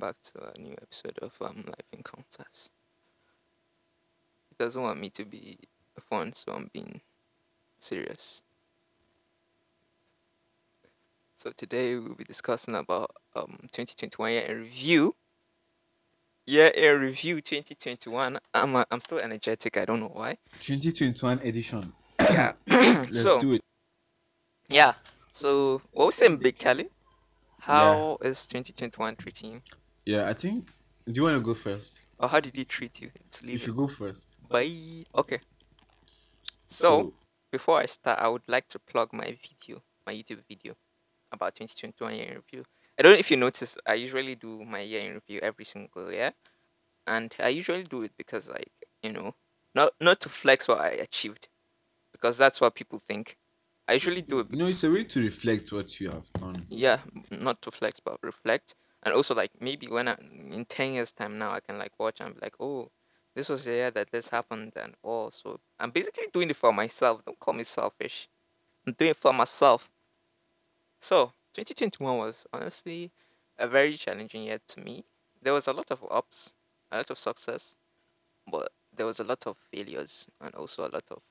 Back to a new episode of um, Life Encounters. It doesn't want me to be fun, so I'm being serious. So today we'll be discussing about um 2021 year in review. Year in review 2021. I'm uh, I'm still energetic. I don't know why. 2021 edition. Yeah. Let's so do it. yeah. So what was saying, Big Kelly? How is 2021 treating? Yeah, I think. Do you want to go first? Or how did he treat you? It's You leaving. should go first. Bye. Okay. So before I start, I would like to plug my video, my YouTube video about 2021 year in review. I don't know if you noticed, I usually do my year in review every single year, and I usually do it because, like, you know, not not to flex what I achieved, because that's what people think. I usually do it, you know, it's a way to reflect what you have done. yeah, not to flex, but reflect, and also like maybe when I in ten years time now, I can like watch and be like, oh, this was the year that this happened, and all. So I'm basically doing it for myself. Don't call me selfish. I'm doing it for myself. So 2021 was honestly a very challenging year to me. There was a lot of ups, a lot of success, but there was a lot of failures and also a lot of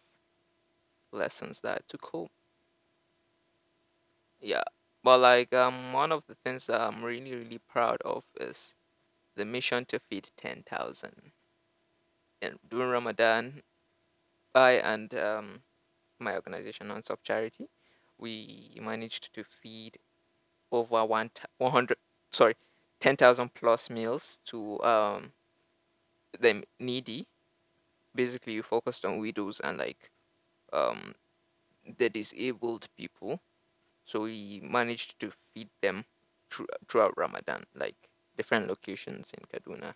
lessons that I took home. Yeah, but like um, one of the things that I'm really really proud of is the mission to feed ten thousand. And during Ramadan, I and um, my organization, Non-Stop Charity, we managed to feed over one t- 100 sorry 10,000 plus meals to um the needy basically you focused on widows and like um the disabled people so we managed to feed them through, throughout Ramadan like different locations in Kaduna.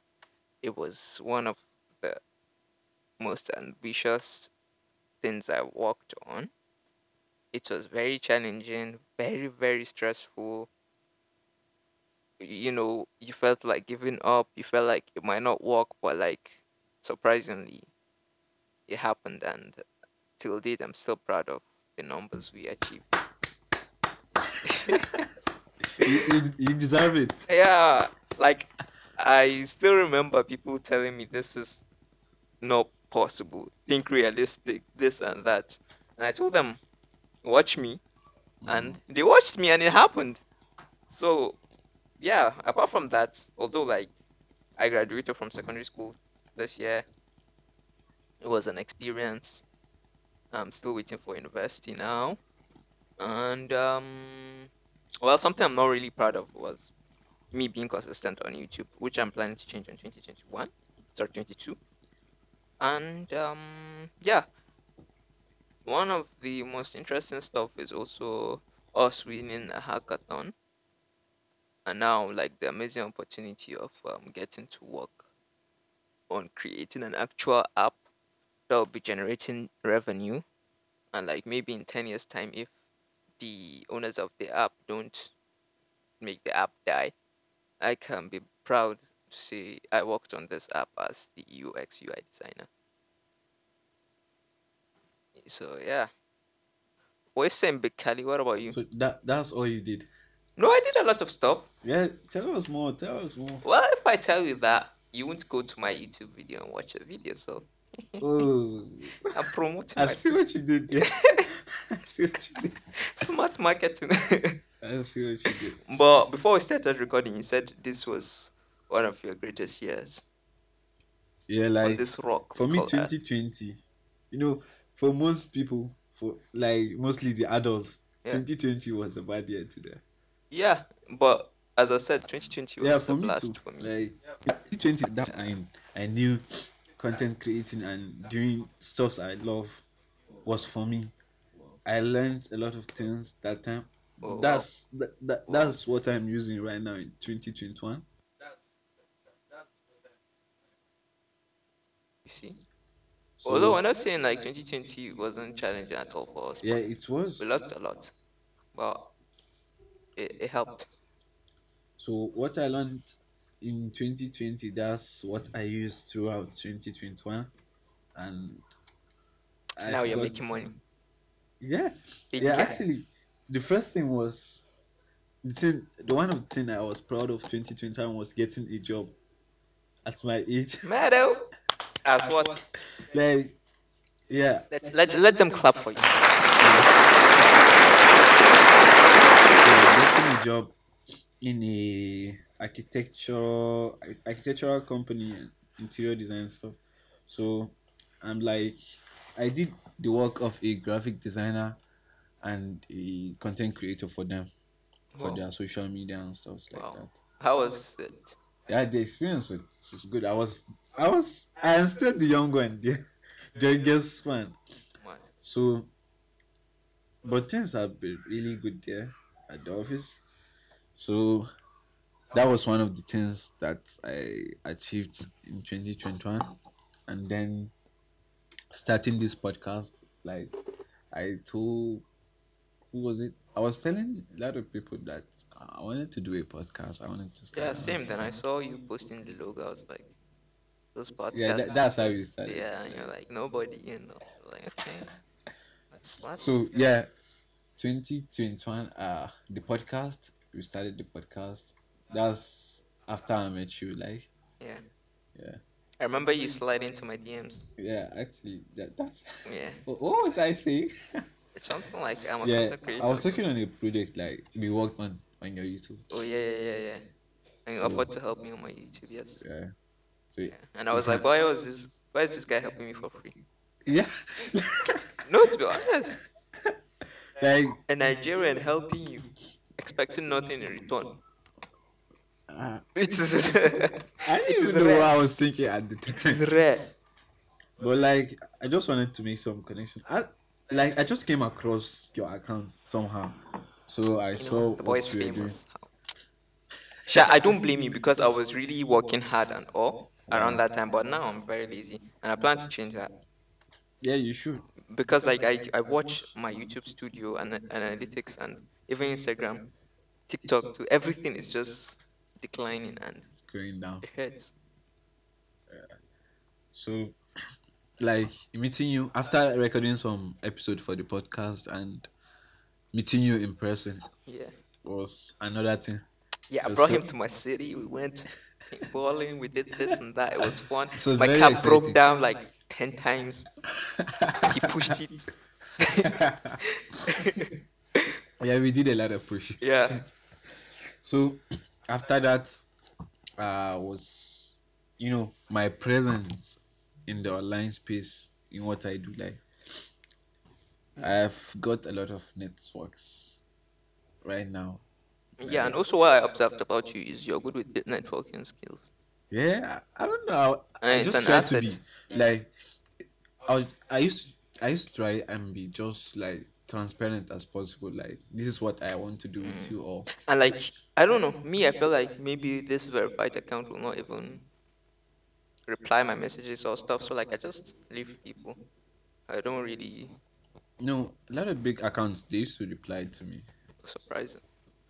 It was one of the most ambitious things I worked on. It was very challenging very very stressful. You know you felt like giving up. You felt like it might not work but like surprisingly it happened. And till date i'm still proud of the numbers we achieved You, you, you deserve it. yeah like i still remember people telling me this is not possible. Think realistic this and that. And i told them watch me. Mm-hmm. And they watched me and it happened. So yeah apart from that although like i graduated from secondary school this year it was an experience. I'm still waiting for university now and um well something i'm not really proud of was me being consistent on youtube which i'm planning to change in 2021 sorry 22 and um yeah. One of the most interesting stuff is also us winning a hackathon. And now like the amazing opportunity of um, getting to work on creating an actual app that will be generating revenue. And like maybe in 10 years time if the owners of the app don't make the app die i can be proud to say i worked on this app as the ux ui designer so yeah we're saying big cali what about you So that that's all you did. no i did a lot of stuff Yeah, tell us more. Tell us more. well if i tell you that you won't go to my youtube video and watch the video so Oh, i'm promoting I see what you did. Yeah. I see what you did. smart marketing I see what you did. but before we started recording you said this was one of your greatest years Yeah, like this rock for me, call Earth. 2020. You know, for most people, for like mostly the adults, Yeah. 2020 was a bad year to them. yeah but as i said 2020 was yeah, a for me blast too. for me Like 2020, that I I knew content creating and doing stuff I love was for me. I learned a lot of things that time. Oh, wow. that's that, that that's what I'm using right now in 2021. you see So, although we're not saying like 2020 wasn't challenging at all for us yeah, it was. we lost a lot but it, it helped So what I learned in 2020, that's what I used throughout 2021, and I now you're got- making money Yeah, big yeah. guy. Actually, the first thing was the thing, the one of the thing I was proud of 2021 was getting a job at my age. Meadow. Oh. As what? like, yeah, Let let let them clap for you. yeah, getting a job in a architectural architectural company interior design stuff. So I'm like, I did the work of a graphic designer and a content creator for them for Wow. their social media and stuff like Wow. that. How was it? Yeah, the experience was, was good. I was, I was, I am still the young one, the the youngest one. Man. So, but things have been really good there at the office. So, that was one of the things that I achieved in 2021. And then starting this podcast, like I told, who was it? I was telling a lot of people that I wanted to do a podcast. I wanted to start. Yeah, same. Then I saw you posting the logo. I was like, those podcasts. Yeah, that- that's how is- started. Yeah, and you're like nobody, you know. Like okay, let's let's. So yeah, 2021. Uh, the podcast. We started the podcast. That's after I met you. Like, yeah. Yeah. I remember you slide into my DMs. yeah, actually, that that's. Yeah, What was I saying? something like I'm a yeah, content creator. I was or working on a project like we worked on on your YouTube. Oh yeah, yeah, yeah, yeah. And you So- offered to help me on my YouTube. Yes. Yeah. So Yeah. And I was like, why was this? Why is this guy helping me for free? yeah. No, to be honest, like a Nigerian helping you, expecting nothing in return. Uh, It is. I didn't even know rare. what I was thinking at the time. It is time. rare. But like, I just wanted to make some connection. I like I just came across your account somehow, so I You saw know, the what boy's you were doing. famous. Sha, I don't blame you because I was really working hard and all around that time, but now I'm very lazy and I plan to change that Yeah, you should. because like I, I watch my YouTube studio and and analytics and even Instagram, TikTok too. Everything is just declining and It's going down. it hurts. Yeah. So, like meeting you after recording some episode for the podcast and meeting you in person Yeah. was another thing. Yeah, I brought so- him to my city. We went bowling. We did this and that. It was fun. So my car exciting. broke down like ten times. He pushed it. yeah, we did a lot of push. yeah. So after that, uh, was you know my presence in the online space in what I do. Like, I've got a lot of networks right now. Yeah, and also what I observed about you is you're good with networking skills. Yeah, I don't know. I, I And it's just an try to be asset. like I I used to I used to try and be just like transparent as possible. Like this is what I want to do with you all. And like, I don't know, me, I feel like maybe this verified account will not even reply my messages or stuff. So like, I just leave people. I don't really No, a lot of big accounts they used to reply to me. Surprising.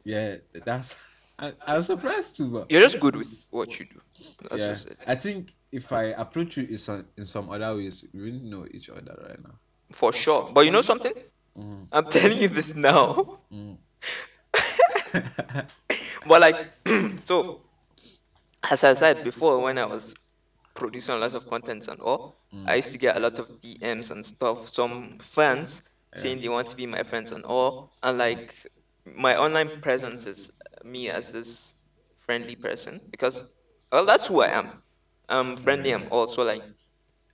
Yeah, that's I, I was surprised too. But You're just good with what you do. That's yeah, just it. I think if I approach you in some in some other ways, we wouldn't know each other right now. For sure. But you know something? Mm, I'm telling you this now. mm. but like, so as I said before, when I was producing a lot of contents and all, I used to get a lot of DMs and stuff. Some fans saying they want to be my friends and all, and like my online presence is me as this friendly person because well, that's who I am. I'm friendly. I'm also like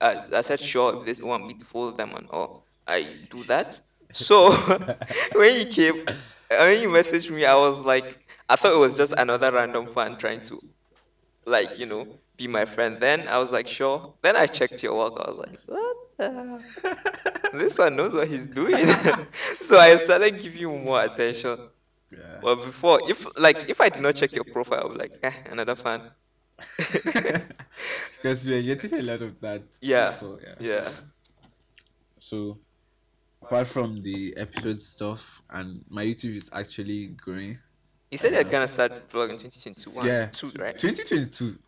uh, I said, sure, if they want me to follow them and all, I do that. So when you came, when you messaged me, I was like, I thought it was just another random fan trying to, like, you know, be my friend. Then I was like, sure. Then I checked your work. I was like, what the hell? This one knows what he's doing. so I started giving you more attention. yeah. But before, if like if I did not check your profile, I'd be like, eh, another fan. because we are getting a lot of that. Yeah, before, yeah. yeah. So, apart from the episode stuff, and my YouTube is actually growing. You said you're gonna start vlogging 2021. Yeah. Two, right? 2022.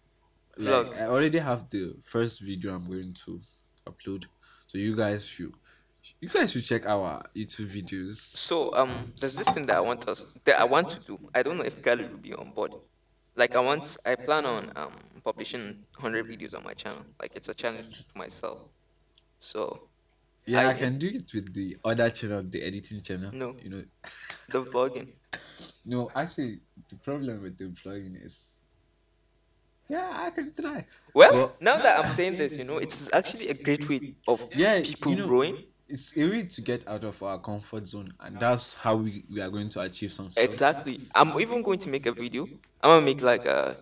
Like, Vlogs. I already have the first video I'm going to upload, so you guys should You guys should check our YouTube videos. So um, there's this thing that I want us that I want to do. I don't know if Gali will be on board. Like I want, I plan on um publishing 100 videos on my channel. Like it's a challenge to myself. So Yeah, I I can do it with the other channel, the editing channel. no You know, the vlogging. no, actually, the problem with the vlogging is, yeah, I can try. Well, Well, now that I'm saying this, you know, it's actually a great way of Yeah, people you know, growing. it's a way to get out of our comfort zone, and that's how we, we are going to achieve some stuff. Exactly. I'm even going to make a video. I'm gonna make like a.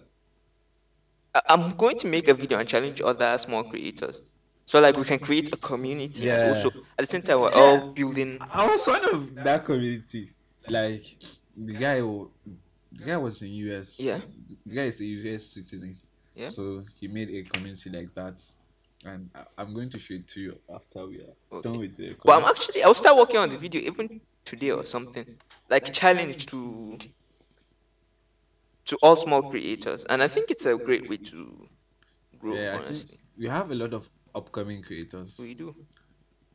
I'm going to make a video and challenge other small creators. So like we can create a community Yeah. also at the same time we're all building. I was one of that community. Like the guy, who- the guy was in US. Yeah. The guy is a US citizen. Yeah. So he made a community like that, and I, I'm going to show it to you after we are Okay. done with the. But I'm actually I'll start working on the video even today or something. Like challenge to to all small creators. And I think it's a great way to grow, yeah, I think we have a lot of upcoming creators. We do.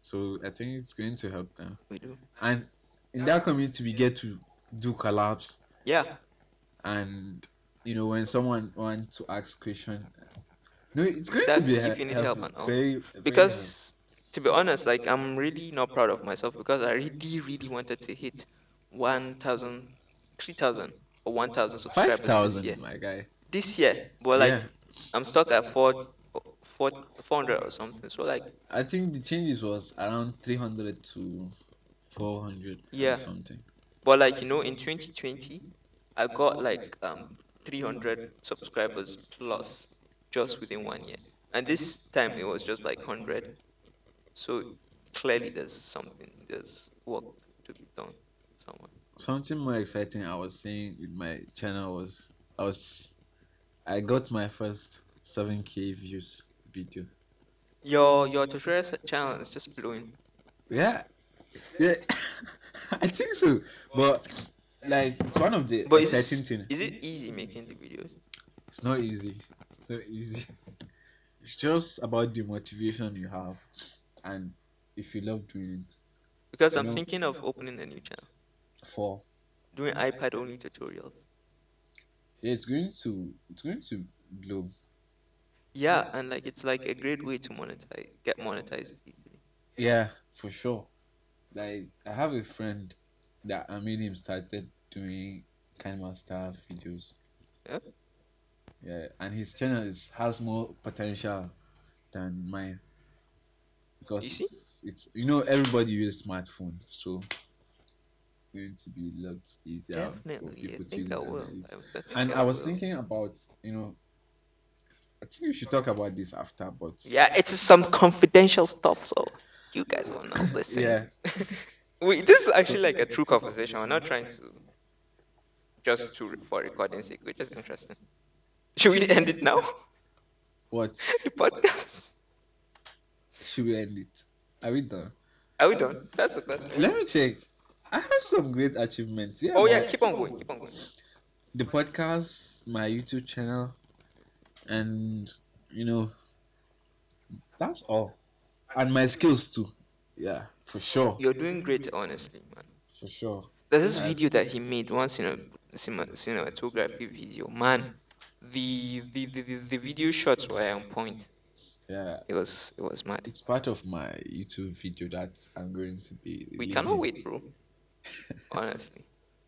So I think it's going to help them. We do. And in that community, we get to do collabs, Yeah. and you know when someone wants to ask question, no, it's going to be if you need help and all. Very, very because to be honest like i'm really not proud of myself because i really really wanted to hit 1000 3000 or 1000 subscribers five this thousand, year my guy. this year but like Yeah. i'm stuck at four, four, 400 or something so like I think the changes was around three hundred to four hundred. Yeah. something. but like you know in 2020 i got like um 300 subscribers plus just within one year and this time it was just like 100 so clearly there's something there's work to be done somewhere Something more exciting I was saying with my channel was I was I got my first seven k views video. Your your tutorial channel is just blowing. Yeah, yeah, I think so. But like it's one of the But is, exciting it- things. is it easy making the videos? It's not easy. It's not easy. It's just about the motivation you have, and if you love doing it. Because You I'm know- thinking of opening a new channel, For doing iPad only tutorials. yeah, it's going to it's going to blow. Yeah, and like it's like a great way to monetize, get monetized easily. Yeah, for sure. Like I have a friend that I made him started doing kind of stuff videos. Yeah. Yeah, and his channel is has more potential than mine. Because You see? It's, it's you know everybody uses smartphone, so it's going to be a lot easier for Definitely, I people to think I and will. I And I I was will. thinking about you know I think we should talk about this after, but Yeah, it's some confidential stuff, so you guys will not listen. yeah, Wait, this is actually like a true conversation. We're not trying to just to for recording sake. We're just interesting. Should we end it now? what the podcast. should we end it? Are we done? Are we done? That's the question. Let me check. I have some great achievements. Yeah. Oh yeah, keep on going. Keep on going. The podcast, my YouTube channel, and you know, that's all. And my skills too. Yeah, for sure. You're doing great, honestly, man. For sure. There's this video that he made once in a cinema, cinematography video. Man, the the, the, the video shots were on point. Yeah. It was it was mad. It's part of my YouTube video that I'm going to be. We releasing cannot wait, bro. Honestly.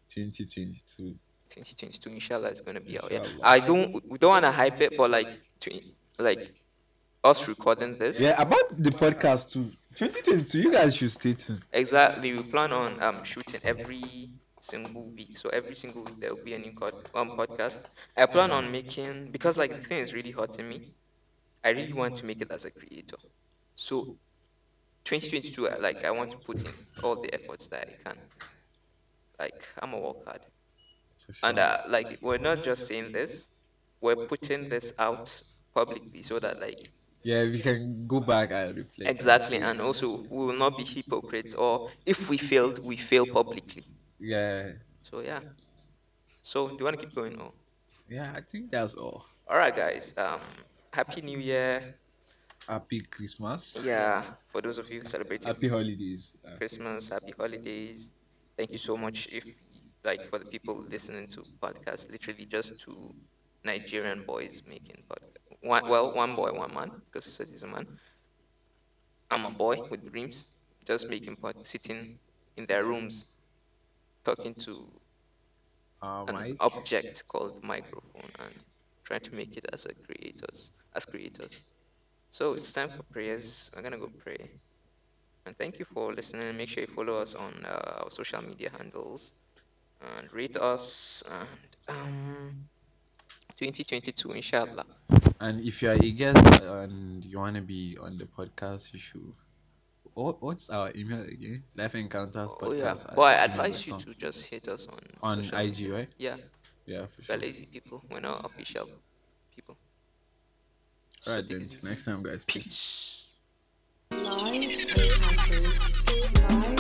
2022. 2022 inshallah is gonna be out yeah Inshallah. i don't we don't want to hype it but like to, like us recording this Yeah, about the podcast too. 2022, you guys should stay tuned. exactly we plan on um shooting every single week so every single week there will be a new cod- um, podcast i plan on making because like the thing is really hot to me i really want to make it as a creator so 2022 I- like i want to put in all the efforts that i can like i'm a work hard. And uh, like we're not just saying this we're putting this out publicly so that like yeah, we can go back and reflect. exactly and also we will not be hypocrites or if we failed we fail publicly Yeah, so yeah so do you want to keep going or? yeah, I think that's all. all right guys um happy new year happy Christmas, Yeah, for those of you celebrating. happy holidays. Christmas, happy holidays. Thank you so much. If like for the people listening to podcasts, literally just two Nigerian boys making podcast. One, well, one boy, one man, because he said he's a man. I'm a boy with dreams, just making pod, sitting in their rooms, talking to uh, an Mike. object called microphone and trying to make it as a creators, as creators. So it's time for prayers. We're gonna go pray. And thank you for listening. Make sure you follow us on uh, our social media handles and rate us. And um, 2022, inshallah. And if you are a guest and you want to be on the podcast, you should. What, what's our email again? Life Encounters Oh yeah. Podcast But I advise you gmail.com. to just hit us on On social IG, media. right? Yeah, Yeah, for we're sure. lazy people. We're not official people. So Alright take then. it easy. Next time, guys. Peace. Peace. Live encounters. Live